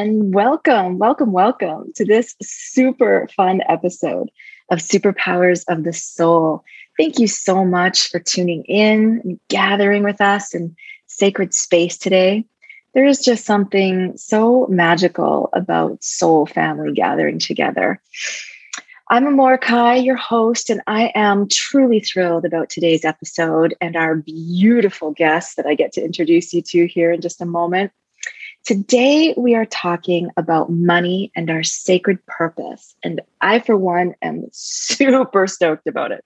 and welcome, welcome, welcome to this super fun episode of Superpowers of the Soul. Thank you so much for tuning in and gathering with us in sacred space today. There is just something so magical about soul family gathering together. I'm Amorahki, your host, and I am truly thrilled about today's episode and our beautiful guest that I get to introduce you to here in just a moment. Today, we are talking about money and our sacred purpose. And I, for one, am super stoked about it.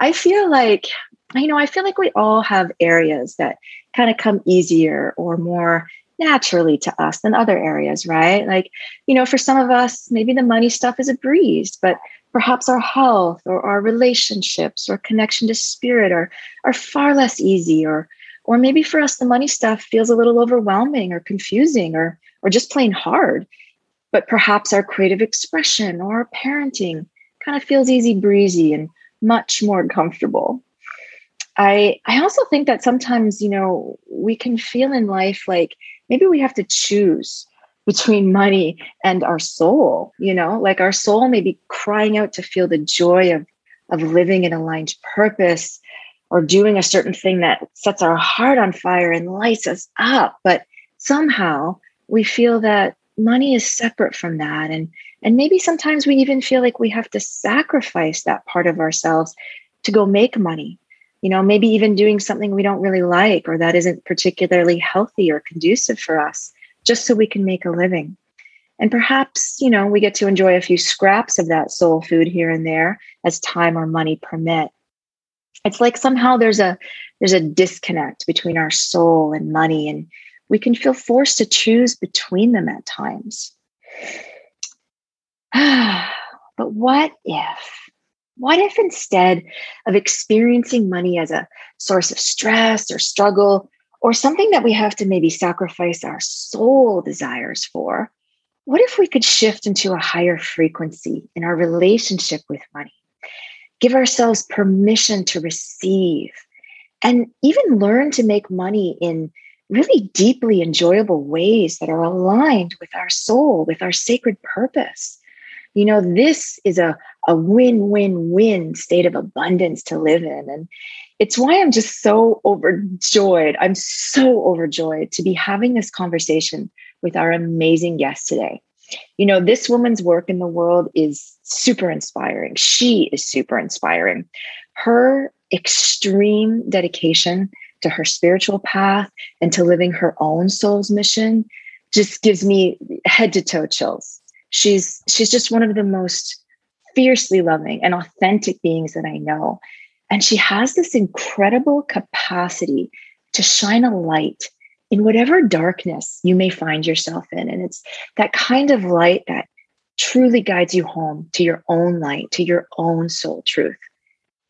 I feel like, you know, I feel like we all have areas that kind of come easier or more naturally to us than other areas, right? Like, you know, for some of us, maybe the money stuff is a breeze, but perhaps our health or our relationships or connection to spirit are, are far less easy or or maybe for us, the money stuff feels a little overwhelming or confusing or, or just plain hard. But perhaps our creative expression or our parenting kind of feels easy breezy and much more comfortable. I, I also think that sometimes, you know, we can feel in life like maybe we have to choose between money and our soul, you know, like our soul may be crying out to feel the joy of, of living in aligned purpose or doing a certain thing that sets our heart on fire and lights us up. But somehow we feel that money is separate from that. And and maybe sometimes we even feel like we have to sacrifice that part of ourselves to go make money. You know maybe even doing something we don't really like or that isn't particularly healthy or conducive for us just so we can make a living. And perhaps you know we get to enjoy a few scraps of that soul food here and there as time or money permit it's like somehow there's a there's a disconnect between our soul and money and we can feel forced to choose between them at times. But what if what if instead of experiencing money as a source of stress or struggle or something that we have to maybe sacrifice our soul desires for what if we could shift into a higher frequency in our relationship with money give ourselves permission to receive, and even learn to make money in really deeply enjoyable ways that are aligned with our soul, with our sacred purpose. You know, this is a, a win win win state of abundance to live in. And it's why I'm just so overjoyed. I'm so overjoyed to be having this conversation with our amazing guest today. You know, this woman's work in the world is super inspiring. She is super inspiring. Her extreme dedication to her spiritual path and to living her own soul's mission just gives me head to toe chills. She's she's just one of the most fiercely loving and authentic beings that I know. And she has this incredible capacity to shine a light in whatever darkness you may find yourself in. And it's that kind of light that truly guides you home to your own light, to your own soul truth.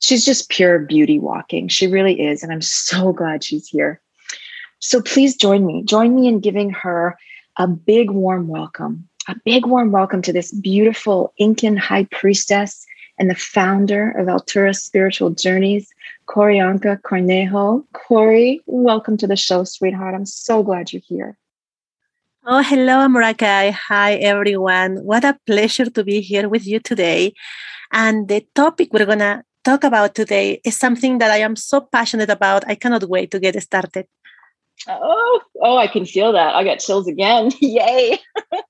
She's just pure beauty walking. She really is. And I'm so glad she's here. So please join me. Join me in giving her a big warm welcome. A big warm welcome to this beautiful Incan high priestess and the founder of Altura Spiritual Journeys, Qorianka Cornejo. Corey, welcome to the show, sweetheart. I'm so glad you're here. Oh, hello, Amorahki. Hi, everyone. What a pleasure to be here with you today. And the topic we're going to talk about today is something that I am so passionate about. I cannot wait to get started. Oh, oh, I can feel that. I got chills again. Yay.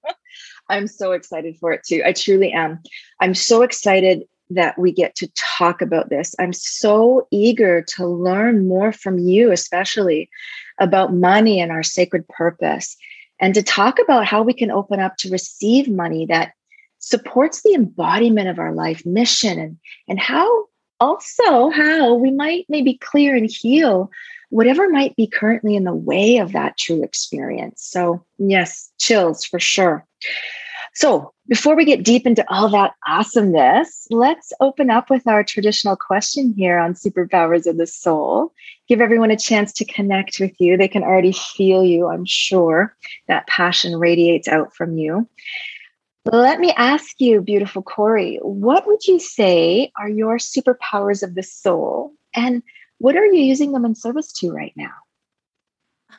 I'm so excited for it too. I truly am. I'm so excited that we get to talk about this. I'm so eager to learn more from you, especially about money and our sacred purpose, and to talk about how we can open up to receive money that supports the embodiment of our life mission and, and how also how we might maybe clear and heal whatever might be currently in the way of that true experience. So, yes, chills for sure. So, before we get deep into all that awesomeness, let's open up with our traditional question here on superpowers of the soul. Give everyone a chance to connect with you. They can already feel you, I'm sure. That passion radiates out from you. Let me ask you, beautiful Corey, what would you say are your superpowers of the soul? And what are you using them in service to right now?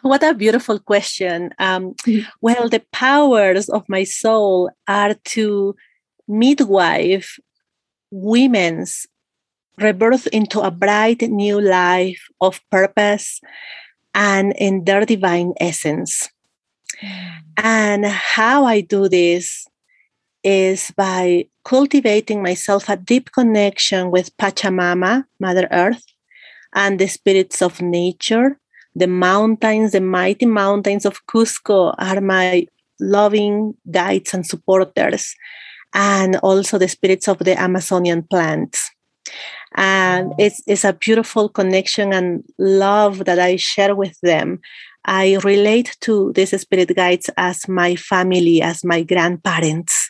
What a beautiful question. Um, well, the powers of my soul are to midwife women's rebirth into a bright new life of purpose and in their divine essence. Mm. And how I do this is by cultivating myself a deep connection with Pachamama, Mother Earth, and the spirits of nature. The mountains, the mighty mountains of Cusco are my loving guides and supporters, and also the spirits of the Amazonian plants. And it's, it's a beautiful connection and love that I share with them. I relate to these spirit guides as my family, as my grandparents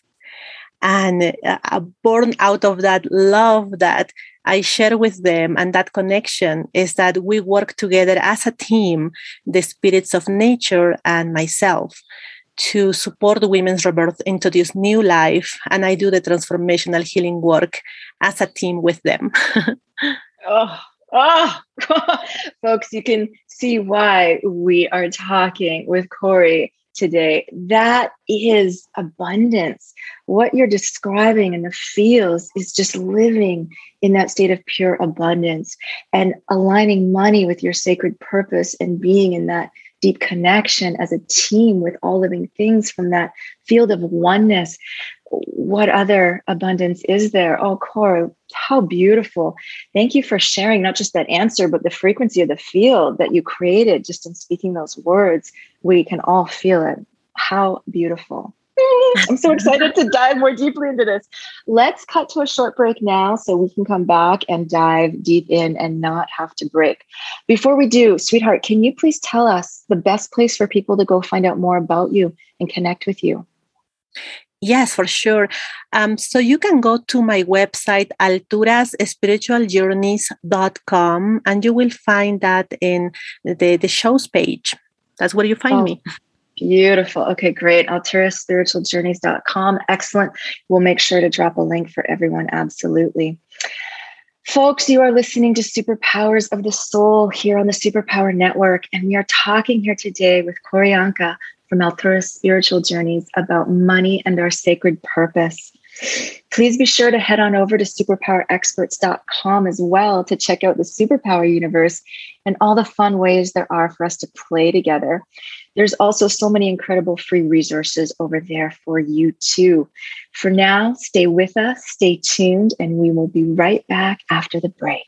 and uh, born out of that love that I share with them and that connection is that we work together as a team, the spirits of nature and myself, to support women's rebirth into this new life. And I do the transformational healing work as a team with them. oh, oh. folks, you can see why we are talking with Corey today. That is abundance. What you're describing in the feels is just living in that state of pure abundance and aligning money with your sacred purpose and being in that deep connection as a team with all living things from that field of oneness what other abundance is there? Oh, Cora, how beautiful. Thank you for sharing not just that answer, but the frequency of the field that you created just in speaking those words. We can all feel it. How beautiful. I'm so excited to dive more deeply into this. Let's cut to a short break now so we can come back and dive deep in and not have to break. Before we do, sweetheart, can you please tell us the best place for people to go find out more about you and connect with you? Yes, for sure. Um, so you can go to my website, alturasspiritualjourneys.com, and you will find that in the, the shows page. That's where you find oh, me. Beautiful. Okay, great. alturasspiritualjourneys.com. Excellent. We'll make sure to drop a link for everyone. Absolutely. Folks, you are listening to Superpowers of the Soul here on the Superpower Network, and we are talking here today with Qorianka from Altura Spiritual Journeys about money and our sacred purpose. Please be sure to head on over to superpowerexperts.com as well to check out the superpower universe and all the fun ways there are for us to play together. There's also so many incredible free resources over there for you too. For now, stay with us, stay tuned, and we will be right back after the break.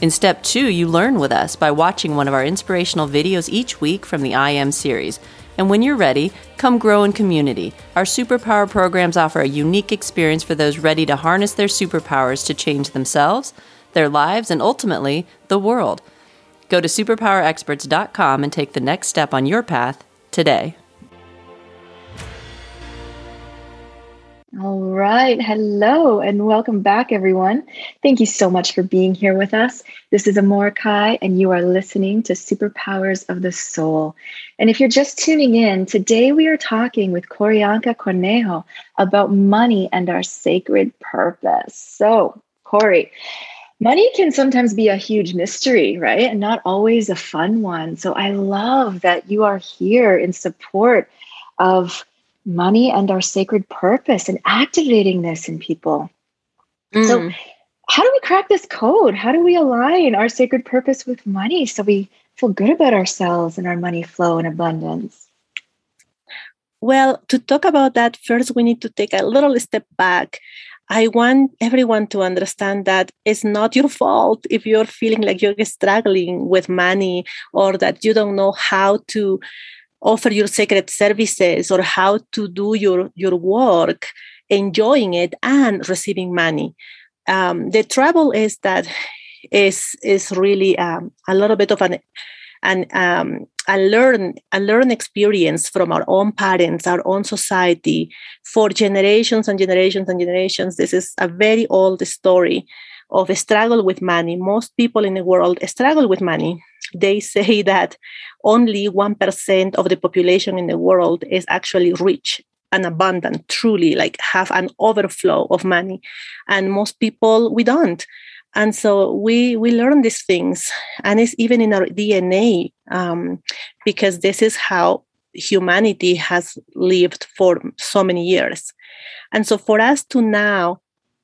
In step two, you learn with us by watching one of our inspirational videos each week from the I Am series. And when you're ready, come grow in community. Our superpower programs offer a unique experience for those ready to harness their superpowers to change themselves, their lives, and ultimately, the world. Go to superpowerexperts.com and take the next step on your path today. All right. Hello and welcome back, everyone. Thank you so much for being here with us. This is Amorahki, and you are listening to Superpowers of the Soul. And if you're just tuning in, today we are talking with Qorianka Cornejo about money and our sacred purpose. So, Corey, money can sometimes be a huge mystery, right? And not always a fun one. So I love that you are here in support of money and our sacred purpose and activating this in people. Mm. So, how do we crack this code? How do we align our sacred purpose with money so we feel good about ourselves and our money flow and abundance? Well, to talk about that, first we need to take a little step back I want everyone to understand that it's not your fault if you're feeling like you're struggling with money or that you don't know how to offer your sacred services or how to do your, your work, enjoying it and receiving money. Um, the trouble is that is is really um, a little bit of an and um, a learn a learn experience from our own parents, our own society for generations and generations and generations. This is a very old story of a struggle with money. Most people in the world struggle with money. They say that only 1% of the population in the world is actually rich and abundant, truly, like have an overflow of money. And most people, we don't and so we we learn these things and it's even in our dna um, because this is how humanity has lived for so many years and so for us to now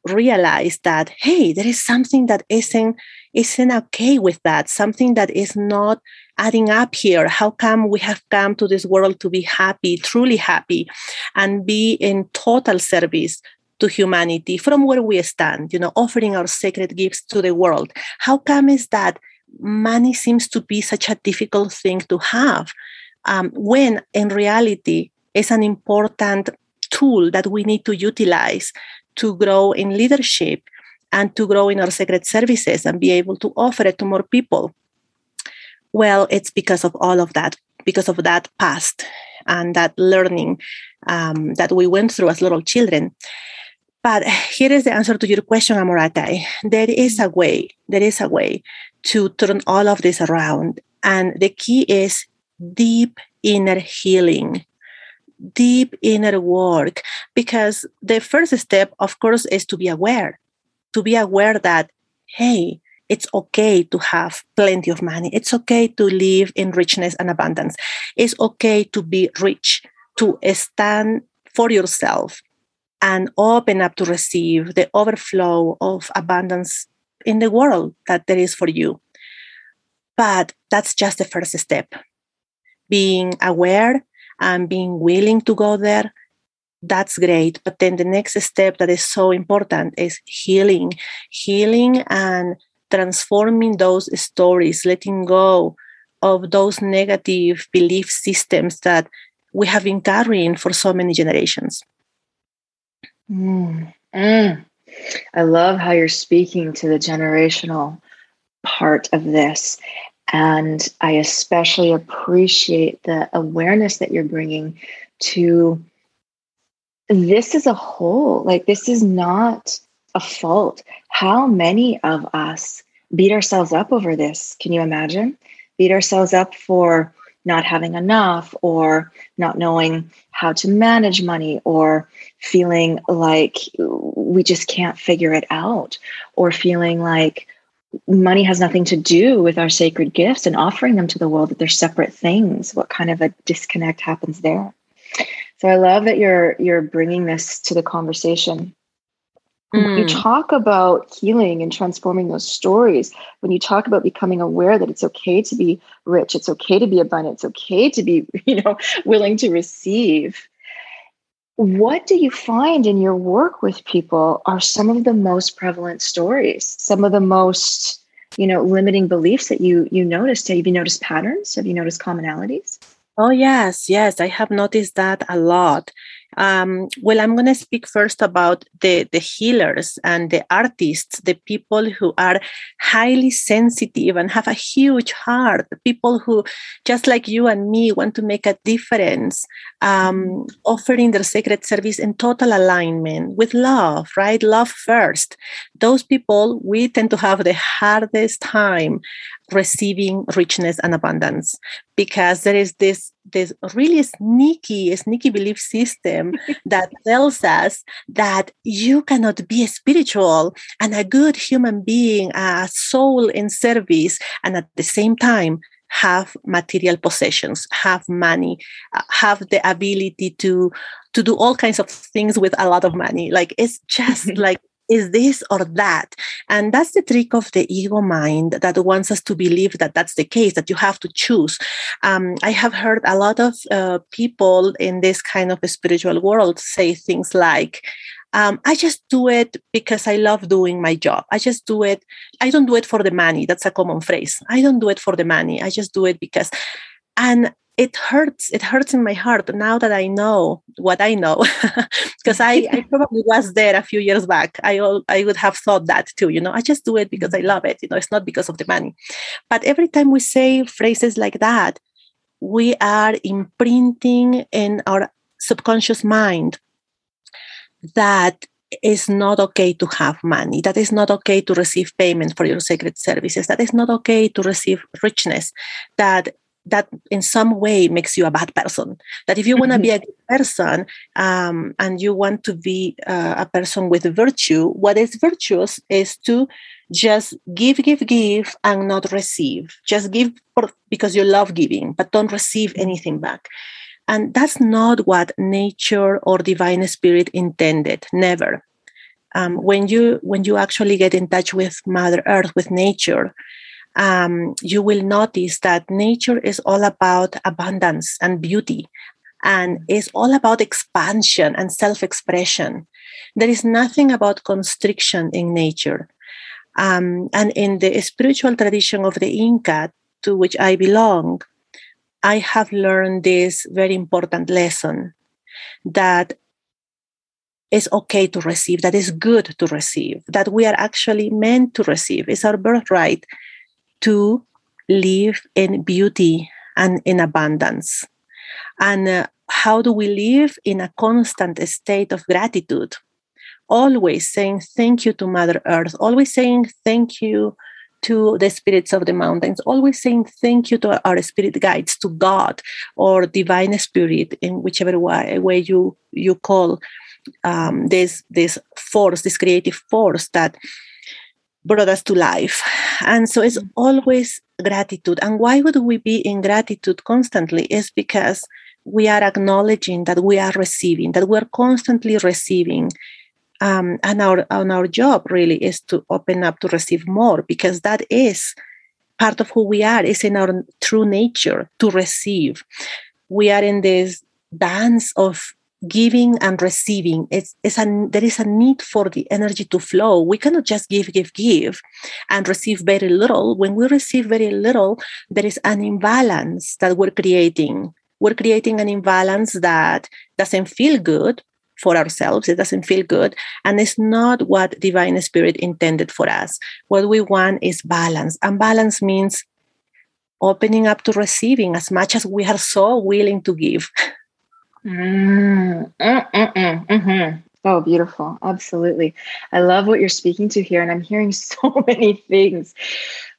realize that hey there is something that isn't isn't okay with that something that is not adding up here how come we have come to this world to be happy truly happy and be in total service to humanity from where we stand, you know, offering our sacred gifts to the world. How come is that money seems to be such a difficult thing to have um, when in reality it's an important tool that we need to utilize to grow in leadership and to grow in our sacred services and be able to offer it to more people? Well, it's because of all of that, because of that past and that learning um, that we went through as little children. But here is the answer to your question, Amorahki. There is a way, there is a way to turn all of this around. And the key is deep inner healing, deep inner work. Because the first step, of course, is to be aware, to be aware that, hey, it's okay to have plenty of money. It's okay to live in richness and abundance. It's okay to be rich, to stand for yourself, and open up to receive the overflow of abundance in the world that there is for you. But that's just the first step. Being aware and being willing to go there, that's great. But then the next step that is so important is healing, healing and transforming those stories, letting go of those negative belief systems that we have been carrying for so many generations. Mm. Mm. I love how you're speaking to the generational part of this. And I especially appreciate the awareness that you're bringing to this is a whole. Like, this is not a fault. How many of us beat ourselves up over this? Can you imagine? Beat ourselves up for not having enough or not knowing how to manage money or feeling like we just can't figure it out or feeling like money has nothing to do with our sacred gifts and offering them to the world that they're separate things what kind of a disconnect happens there so i love that you're you're bringing this to the conversation Mm. When you mm. talk about healing and transforming those stories, when you talk about becoming aware that it's okay to be rich, it's okay to be abundant, it's okay to be, you know, willing to receive. What do you find in your work with people are some of the most prevalent stories, some of the most, you know, limiting beliefs that you you noticed? Have you noticed patterns? Have you noticed commonalities? Oh yes, yes, I have noticed that a lot. Um, well, I'm going to speak first about the, the healers and the artists, the people who are highly sensitive and have a huge heart, people who, just like you and me, want to make a difference, um, offering their sacred service in total alignment with love, right? Love first. Those people, we tend to have the hardest time receiving richness and abundance. Because there is this this really sneaky sneaky belief system that tells us that you cannot be spiritual and a good human being a soul in service and at the same time have material possessions have money uh, have the ability to to do all kinds of things with a lot of money. Like it's just like is this or that and that's the trick of the ego mind that wants us to believe that that's the case that you have to choose um, i have heard a lot of uh, people in this kind of spiritual world say things like Um, I just do it because I love doing my job. I just do it. I don't do it for the money. That's a common phrase. I don't do it for the money. I just do it because, and it hurts. It hurts in my heart now that I know what I know, because I, I, probably was there a few years back. I I would have thought that too. You know, I just do it because I love it. You know, it's not because of the money. But every time we say phrases like that, we are imprinting in our subconscious mind that it's not okay to have money, that is not okay to receive payment for your sacred services, that is not okay to receive richness, that that in some way makes you a bad person. That if you want to be a good person um, and you want to be uh, a person with virtue, what is virtuous is to just give, give, give, and not receive. Just give for, because you love giving, but don't receive anything back. And that's not what nature or divine spirit intended. Never. Um, when you when you actually get in touch with Mother Earth, with nature, um, you will notice that nature is all about abundance and beauty and is all about expansion and self-expression. There is nothing about constriction in nature. Um, and in the spiritual tradition of the Inca, to which I belong, I have learned this very important lesson that it's okay to receive, that is good to receive, that we are actually meant to receive. It's our birthright to live in beauty and in abundance. And uh, how do we live in a constant state of gratitude? Always saying thank you to Mother Earth, always saying thank you to the spirits of the mountains, always saying thank you to our spirit guides, to God or divine spirit, in whichever way, way you you call um, this this force, this creative force that brought us to life. And so it's always gratitude. And why would we be in gratitude constantly? Is because we are acknowledging that we are receiving, that we're constantly receiving. Um, and our and our job really is to open up to receive more because that is part of who we are, is in our true nature to receive. We are in this dance of giving and receiving it's, it's a, there is a need for the energy to flow. We cannot just give give give and receive very little. When we receive very little there is an imbalance that we're creating. We're creating an imbalance that doesn't feel good for ourselves. It doesn't feel good and it's not what divine spirit intended for us. What we want is balance and balance means opening up to receiving as much as we are so willing to give Mm, mm, mm, mm-hmm. Oh, beautiful. Absolutely. I love what you're speaking to here. And I'm hearing so many things.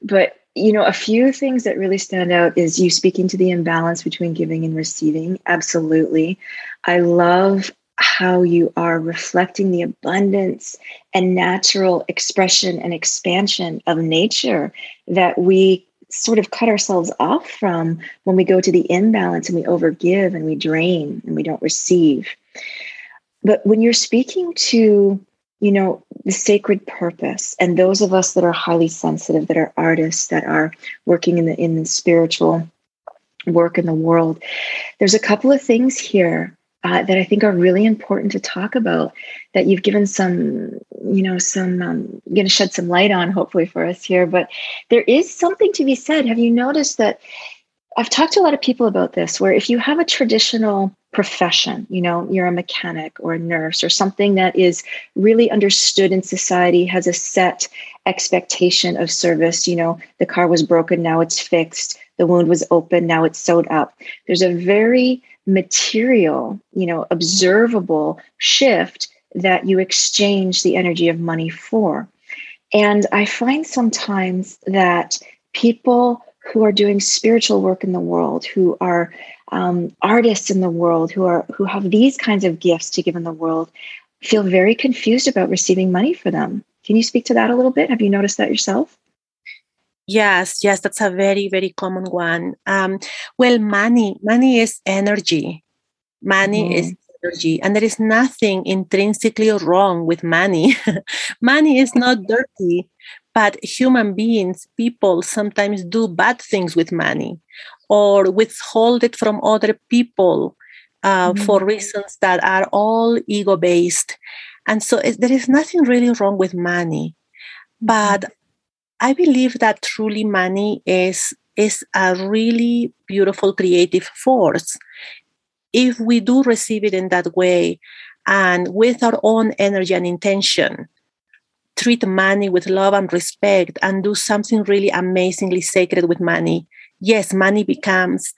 But, you know, a few things that really stand out is you speaking to the imbalance between giving and receiving. Absolutely. I love how you are reflecting the abundance and natural expression and expansion of nature that we sort of cut ourselves off from when we go to the imbalance and we overgive and we drain and we don't receive. But when you're speaking to, you know, the sacred purpose and those of us that are highly sensitive, that are artists, that are working in the in the spiritual work in the world, there's a couple of things here uh, that I think are really important to talk about that you've given some, you know, some, um, going to shed some light on hopefully for us here. But there is something to be said. Have you noticed that? I've talked to a lot of people about this where if you have a traditional profession, you know, you're a mechanic or a nurse or something that is really understood in society, has a set expectation of service, you know, the car was broken, now it's fixed, the wound was open, now it's sewed up. There's a very material, you know, observable shift that you exchange the energy of money for. And I find sometimes that people who are doing spiritual work in the world, who are um, artists in the world, who are who have these kinds of gifts to give in the world, feel very confused about receiving money for them. Can you speak to that a little bit? Have you noticed that yourself? Yes, yes, that's a very, very common one. Um, well, money, money is energy. Money mm. is mm-hmm. energy, and there is nothing intrinsically wrong with money. money is not dirty, but human beings, people sometimes do bad things with money or withhold it from other people uh, mm. for reasons that are all ego based And so it, there is nothing really wrong with money. But I believe that truly money is, is a really beautiful creative force. If we do receive it in that way and with our own energy and intention, treat money with love and respect and do something really amazingly sacred with money, yes, money becomes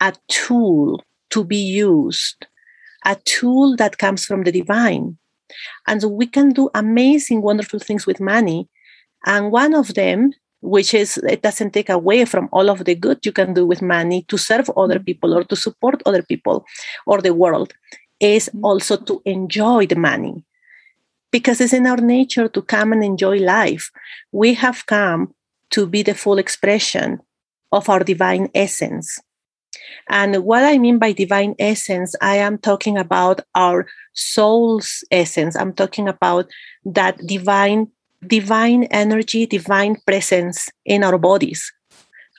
a tool to be used, a tool that comes from the divine. And so we can do amazing, wonderful things with money. And one of them, which is it doesn't take away from all of the good you can do with money to serve other mm-hmm. people or to support other people or the world, is mm-hmm. also to enjoy the money. Because it's in our nature to come and enjoy life. We have come to be the full expression of our divine essence. And what I mean by divine essence, I am talking about our soul's essence. I'm talking about that divine, divine energy, divine presence in our bodies.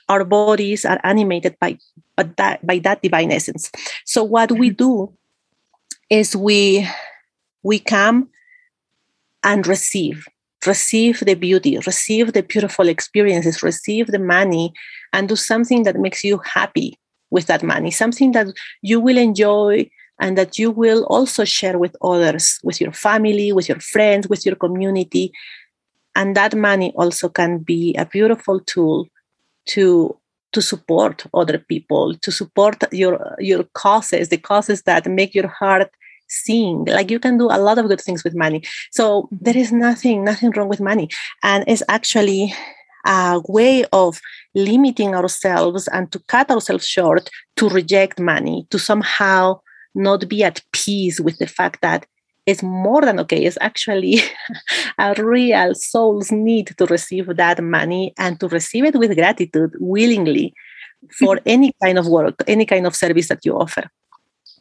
Our bodies are animated by, by that, by that divine essence. So what we mm-hmm. do is we we come and receive receive the beauty receive the beautiful experiences receive the money and do something that makes you happy with that money, something that you will enjoy and that you will also share with others, with your family, with your friends, with your community. And that money also can be a beautiful tool to to support other people, to support your your causes, the causes that make your heart sing. Like you can do a lot of good things with money. So there is nothing, nothing wrong with money. And it's actually a way of limiting ourselves and to cut ourselves short to reject money, to somehow not be at peace with the fact that it's more than okay. It's actually a real soul's need to receive that money and to receive it with gratitude willingly for any kind of work, any kind of service that you offer.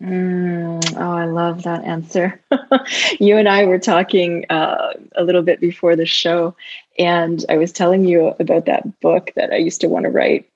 Mm, oh, I love that answer. you and I were talking uh, a little bit before the show, and I was telling you about that book that I used to want to write.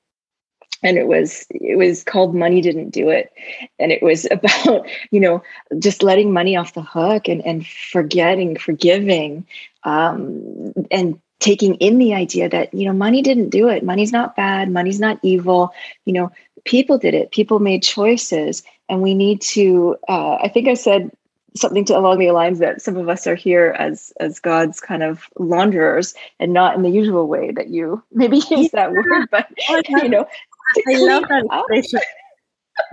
And it was it was called Money Didn't Do It. And it was about, you know, just letting money off the hook and, and forgetting, forgiving, um, and taking in the idea that you know money didn't do it. Money's not bad. Money's not evil. You know people did it. People made choices. And we need to uh, i think i said something to along the lines that some of us are here as as god's kind of launderers and not in the usual way that you maybe use that word but you know i love that oh. expression.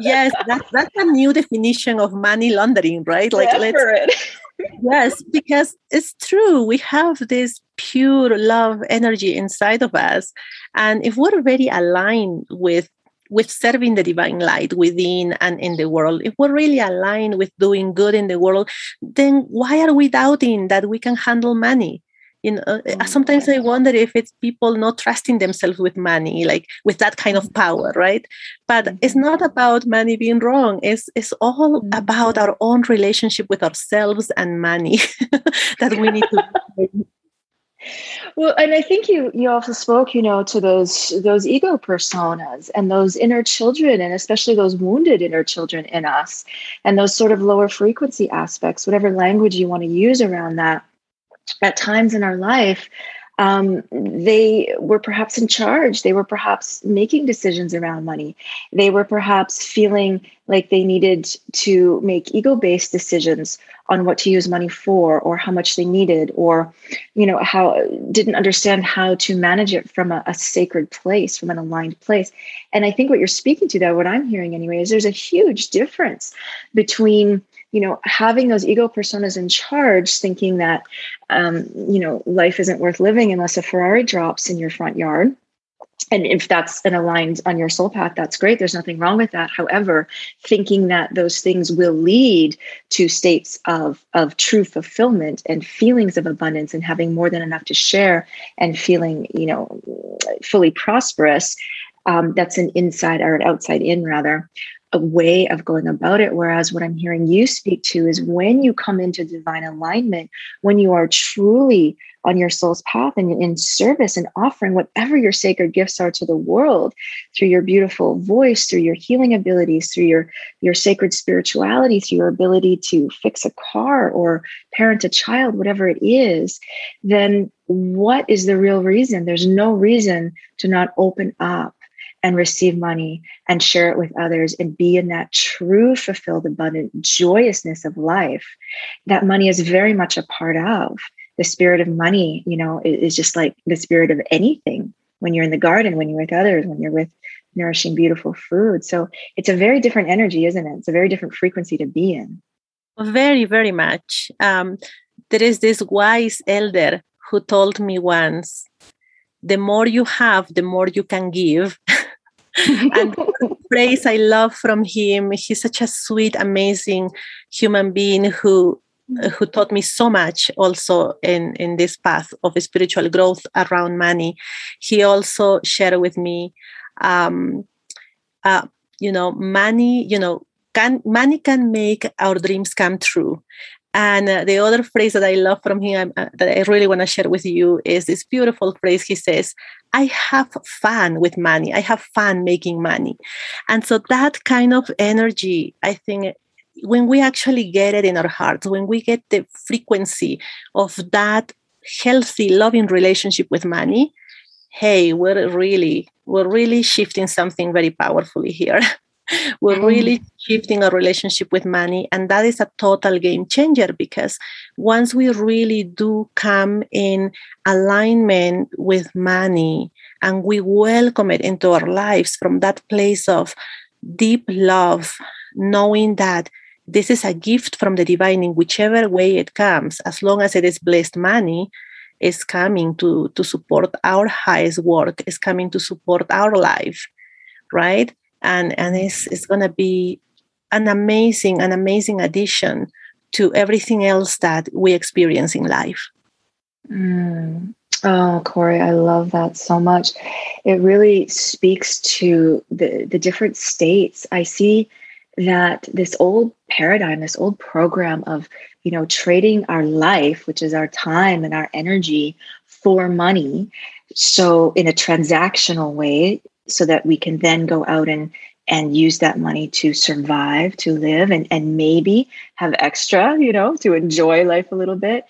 Yes that's that's a new definition of money laundering right? Like let's yes because it's true. We have this pure love energy inside of us. And if we're very aligned with with serving the divine light within and in the world, if we're really aligned with doing good in the world, then why are we doubting that we can handle money? You know, mm-hmm. sometimes I wonder if it's people not trusting themselves with money, like with that kind of power, right? But mm-hmm. it's not about money being wrong. It's it's all mm-hmm. about our own relationship with ourselves and money that we need to well and i think you you also spoke you know to those those ego personas and those inner children and especially those wounded inner children in us and those sort of lower frequency aspects whatever language you want to use around that at times in our life um, they were perhaps in charge. They were perhaps making decisions around money. They were perhaps feeling like they needed to make ego based decisions on what to use money for or how much they needed or you know how didn't understand how to manage it from a, a sacred place from an aligned place and i think what you're speaking to though what i'm hearing anyway is there's a huge difference between you know having those ego personas in charge thinking that um, you know life isn't worth living unless a ferrari drops in your front yard. And if that's an aligned on your soul path that's great. There's nothing wrong with that. However thinking that those things will lead to states of of true fulfillment and feelings of abundance and having more than enough to share and feeling you know fully prosperous um, that's an inside or an outside in rather way of going about it. Whereas what I'm hearing you speak to is when you come into divine alignment, when you are truly on your soul's path and in service and offering whatever your sacred gifts are to the world through your beautiful voice, through your healing abilities, through your, your sacred spirituality, through your ability to fix a car or parent a child, whatever it is, then what is the real reason? There's no reason to not open up and receive money and share it with others and be in that true fulfilled abundant joyousness of life that money is very much a part of. The spirit of money you know is just like the spirit of anything when you're in the garden when you're with others when you're with nourishing beautiful food. So it's a very different energy isn't it? It's a very different frequency to be in. Very very much. Um, there is this wise elder who told me once the more you have the more you can give and phrase I love from him. He's such a sweet, amazing human being who who taught me so much also in in this path of spiritual growth around money. He also shared with me, um, uh, you know, money. You know, can money can make our dreams come true. And uh, the other phrase that I love from him uh, that I really want to share with you is this beautiful phrase. He says, I have fun with money. I have fun making money. And so that kind of energy, I think, when we actually get it in our hearts, when we get the frequency of that healthy, loving relationship with money, hey, we're really, we're really shifting something very powerfully here. we're mm. really shifting our relationship with money and that is a total game changer because once we really do come in alignment with money and we welcome it into our lives from that place of deep love knowing that this is a gift from the divine in whichever way it comes as long as it is blessed money is coming to to support our highest work is coming to support our life right and and it's, it's going to be an amazing an amazing addition to everything else that we experience in life. Mm. oh corey i love that so much. It really speaks to the the different states. I see that this old paradigm this old program of you know trading our life which is our time and our energy for money. So in a transactional way so that we can then go out and and use that money to survive to live and, and maybe have extra you know to enjoy life a little bit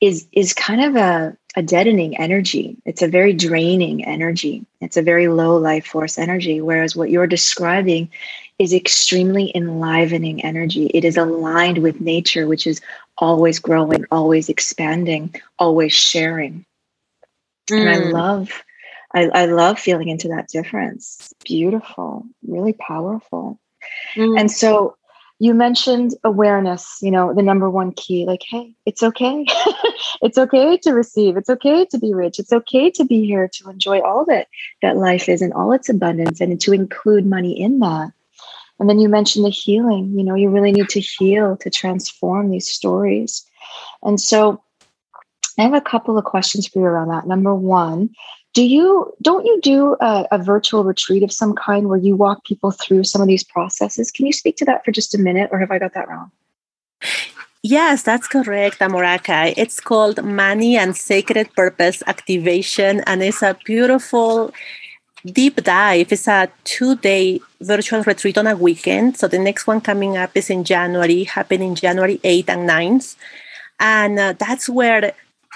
is is kind of a, a deadening energy it's a very draining energy it's a very low life force energy whereas what you're describing is extremely enlivening energy it is aligned with nature which is always growing always expanding always sharing mm. and i mm. love I, I love feeling into that difference. Beautiful, really powerful. Mm. And so you mentioned awareness, you know, the number one key like, hey, it's okay. it's okay to receive. It's okay to be rich. It's okay to be here to enjoy all that that life is and all its abundance and to include money in that. And then you mentioned the healing, you know, you really need to heal to transform these stories. And so I have a couple of questions for you around that. Number one, do you don't you do a, a, virtual retreat of some kind where you walk people through some of these processes can you speak to that for just a minute or have i got that wrong Yes, that's correct, Amorahki. It's called Money and Sacred Purpose Activation, and it's a beautiful deep dive. It's a two day virtual retreat on a weekend. So the next one coming up is in January, happening January 8th and 9th. And uh, that's where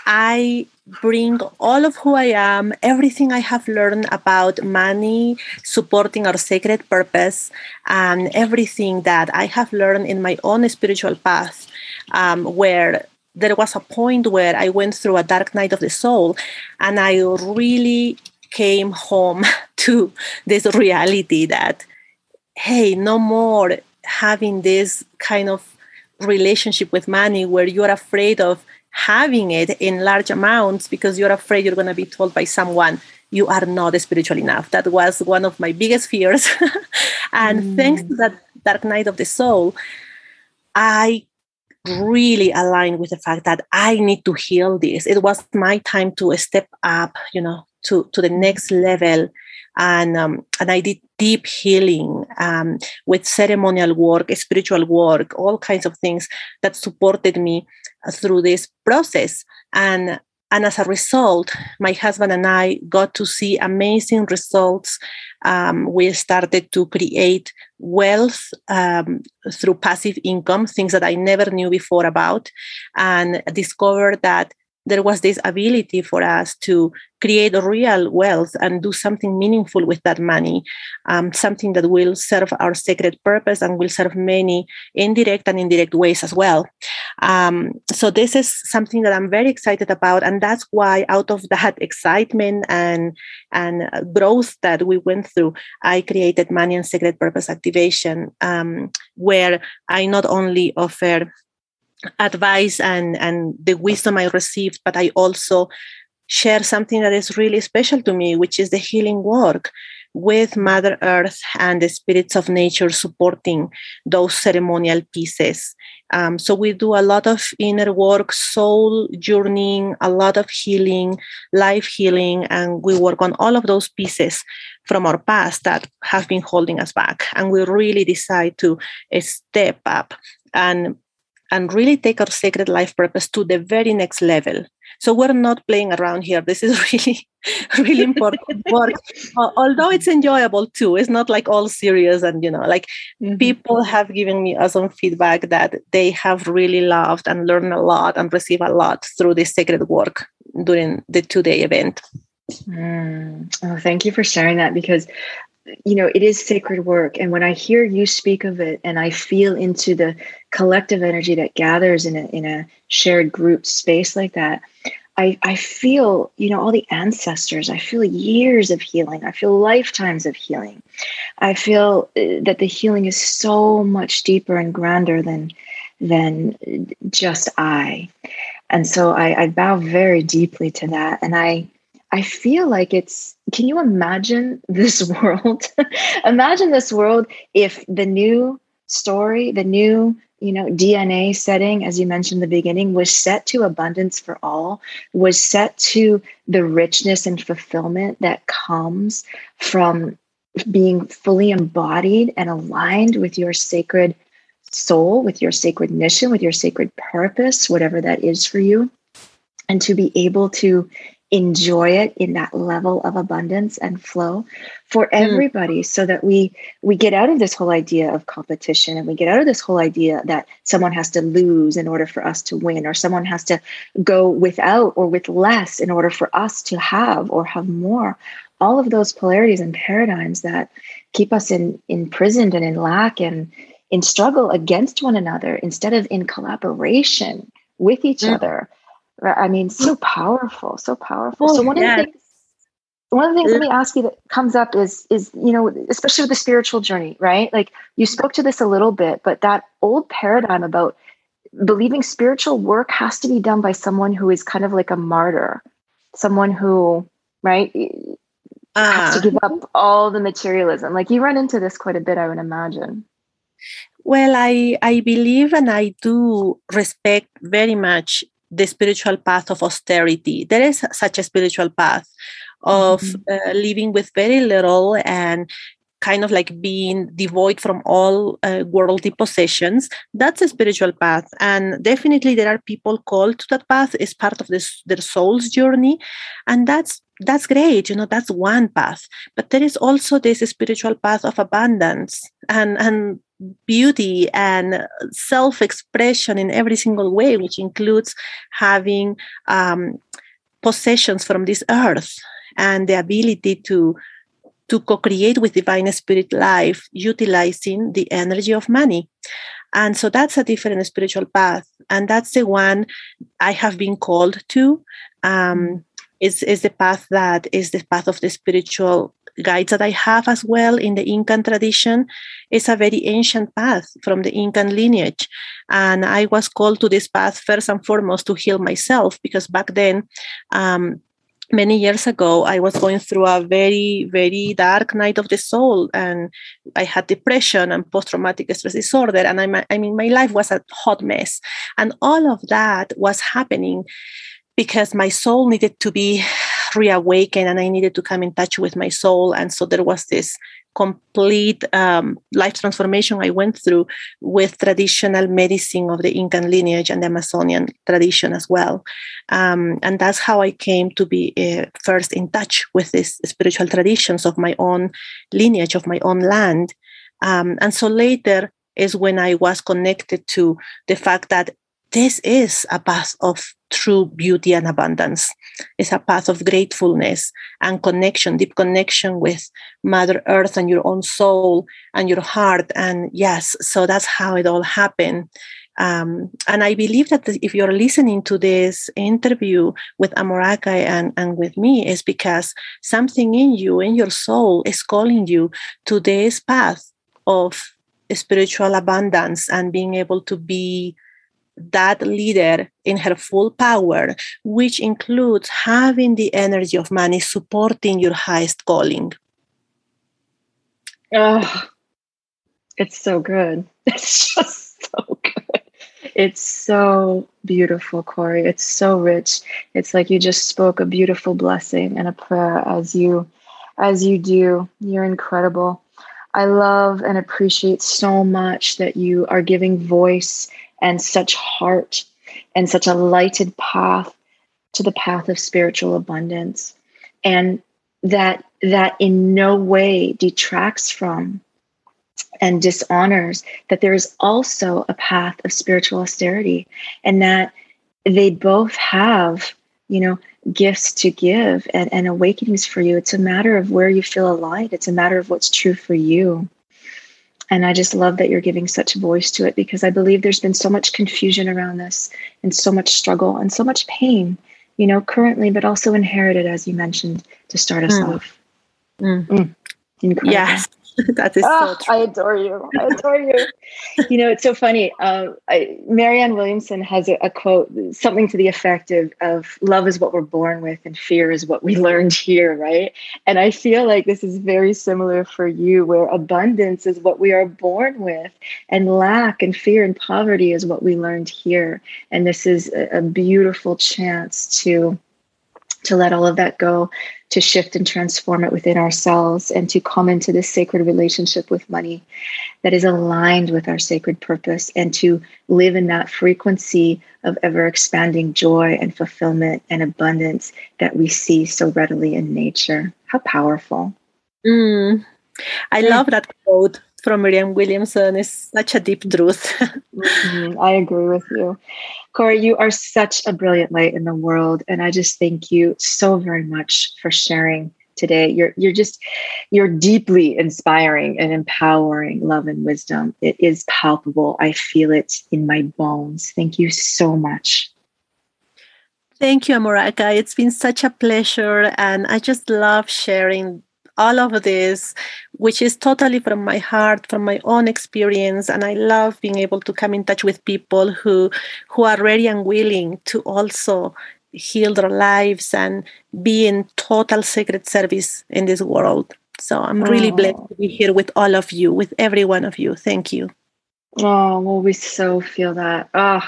I bring all of who I am, everything I have learned about money, supporting our sacred purpose, and everything that I have learned in my own spiritual path, um, where there was a point where I went through a dark night of the soul and I really came home to this reality that, hey, no more having this kind of relationship with money where you're afraid of having it in large amounts because you're afraid you're going to be told by someone you are not spiritual enough. That was one of my biggest fears. and mm. thanks to that dark night of the soul, I really aligned with the fact that I need to heal this. It was my time to step up, you know, to, to the next level. And um, and I did deep healing um, with ceremonial work, spiritual work, all kinds of things that supported me through this process. And and as a result, my husband and I got to see amazing results. Um, we started to create wealth um, through passive income, things that I never knew before about, and discovered that there was this ability for us to create real wealth and do something meaningful with that money, um, something that will serve our sacred purpose and will serve many indirect and indirect ways as well. Um, so, this is something that I'm very excited about. And that's why, out of that excitement and, and growth that we went through, I created Money and Sacred Purpose Activation, um, where I not only offer advice and and the wisdom I received, but I also share something that is really special to me, which is the healing work with Mother Earth and the spirits of nature supporting those ceremonial pieces. Um, so we do a lot of inner work, soul journeying, a lot of healing, life healing, and we work on all of those pieces from our past that have been holding us back. And we really decide to step up and and really take our sacred life purpose to the very next level. So we're not playing around here. This is really, really important work. Although it's enjoyable too. It's not like all serious and you know, like mm-hmm. people have given me awesome feedback that they have really loved and learned a lot and received a lot through this sacred work during the two-day event. Mm. Oh, thank you for sharing that because you know it is sacred work. And when i hear you speak of it and i feel into the collective energy that gathers in a, in a shared group space like that I, I feel you know all the ancestors i feel years of healing. I feel lifetimes of healing. I feel uh, that the healing is so much deeper and grander than than just i. And so I, I bow very deeply to that. And i I feel like it's can you imagine this world? imagine this world if the new story, the new you know dna setting as you mentioned in the beginning was set to abundance for all was set to the richness and fulfillment that comes from being fully embodied and aligned with your sacred soul with your sacred mission with your sacred purpose whatever that is for you and to be able to enjoy it in that level of abundance and flow for mm. everybody mm. so that we we get out of this whole idea of competition and we get out of this whole idea that someone has to lose in order for us to win or someone has to go without or with less in order for us to have or have more all of those polarities and paradigms that keep us in imprisoned and in lack and in struggle against one another instead of in collaboration with each mm. other I mean, so powerful, so powerful. so one of the things, one of the things let me ask you that comes up is is you know especially with the spiritual journey, right? Like you spoke to this a little bit, but that old paradigm about believing spiritual work has to be done by someone who is kind of like a martyr, someone who right uh, has to ah. give up all the materialism. Like you run into this quite a bit, I would imagine. Well, I I believe and I do respect very much the spiritual path of austerity. There is such a spiritual path of mm-hmm. uh, living with very little and kind of like being devoid from all uh, worldly possessions. That's a spiritual path. And definitely there are people called to that path. As part of this their soul's journey. And that's that's great you know that's one path. But there is also this spiritual path of abundance. And and beauty and self expression in every single way, which includes having um, possessions from this earth and the ability to to co-create with divine spirit life utilizing the energy of money. And so that's a different spiritual path. And that's the one i have been called to um, is, is the path that is the path of the spiritual guides that I have as well in the Incan tradition is a very ancient path from the Incan lineage. And I was called to this path first and foremost to heal myself because back then, um, many years ago i was going through a very very dark night of the soul and i had depression and post-traumatic stress disorder and I, I mean my life was a hot mess and all of that was happening because my soul needed to be reawaken and I needed to come in touch with my soul. And so there was this complete um, life transformation I went through with traditional medicine of the Incan lineage and the Amazonian tradition as well. Um, and that's how I came to be uh, first in touch with these spiritual traditions of my own lineage, of my own land. Um, and so later is when I was connected to the fact that this is a path of true beauty and abundance. It's a path of gratefulness and connection, deep connection with Mother Earth and your own soul and your heart. And yes, so that's how it all happened. Um, and I believe that if you're listening to this interview with Amorahki and, and with me, is because something in you, in your soul, is calling you to this path of spiritual abundance and being able to be that leader in her full power, which includes having the energy of money supporting your highest calling. Oh, it's so good. It's just so good. It's so beautiful, Corey. It's so rich. It's like you just spoke a beautiful blessing and a prayer as you as you do. You're incredible. I love and appreciate so much that you are giving voice and such heart and such a lighted path to the path of spiritual abundance. And that that in no way detracts from and dishonors that there is also a path of spiritual austerity and that they both have you know gifts to give and, and awakenings for you. It's a matter of where you feel aligned. It's a matter of what's true for you and I just love that you're giving such voice to it because I believe there's been so much confusion around this and so much struggle and so much pain, you know, currently, but also inherited, as you mentioned, to start us mm. off. Mm. Mm. Incredible. Yes. that is oh, so I adore you. I adore you. you know, it's so funny. Um, I, Marianne Williamson has a, a, quote, something to the effect of, of love is what we're born with and fear is what we learned here, right? And I feel like this is very similar for you, where abundance is what we are born with, and lack and fear and poverty is what we learned here. And this is a, a beautiful chance to to let all of that go to shift and transform it within ourselves and to come into this sacred relationship with money that is aligned with our sacred purpose and to live in that frequency of ever expanding joy and fulfillment and abundance that we see so readily in nature. How powerful. Mm. I love that quote from Marianne Williamson. is such a deep truth. mm-hmm. I agree with you. Corey, you are such a brilliant light in the world. And I just thank you so very much for sharing today. You're you're just you're deeply inspiring and empowering love and wisdom. It is palpable. I feel it in my bones. Thank you so much. Thank you, Amorahki. It's been such a pleasure. And I just love sharing all of this, which is totally from my heart, from my own experience. And I love being able to come in touch with people who who are ready and willing to also heal their lives and be in total sacred service in this world. So I'm really oh. blessed to be here with all of you, with every one of you. Thank you. Oh, well, we so feel that. Oh,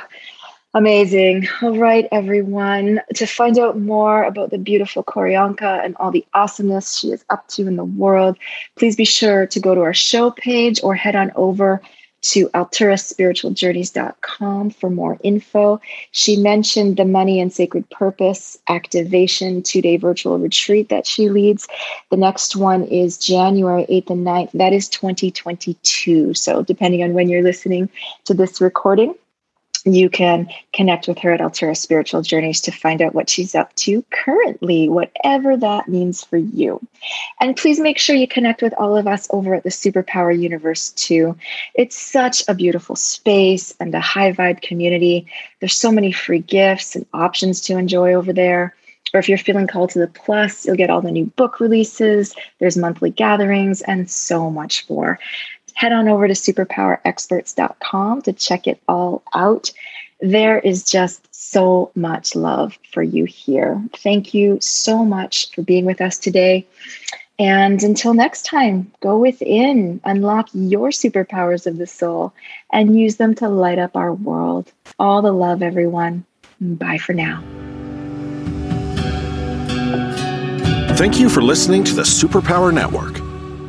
Amazing. All right, everyone. To find out more about the beautiful Koryanka and all the awesomeness she is up to in the world, please be sure to go to our show page or head on over to alturaspiritualjourneys.com for more info. She mentioned the Money and Sacred Purpose Activation two day virtual retreat that she leads. The next one is January 8th and 9th. That is 2022. So, depending on when you're listening to this recording, you can connect with her at Altura Spiritual Journeys to find out what she's up to currently, whatever that means for you. And please make sure you connect with all of us over at the Superpower Universe too. It's such a beautiful space and a high vibe community. There's so many free gifts and options to enjoy over there. Or if you're feeling called to the plus, you'll get all the new book releases, there's monthly gatherings, and so much more head on over to superpowerexperts.com to check it all out. There is just so much love for you here. Thank you so much for being with us today. And until next time, go within, unlock your superpowers of the soul, and use them to light up our world. All the love, everyone. Bye for now. Thank you for listening to the Superpower Network.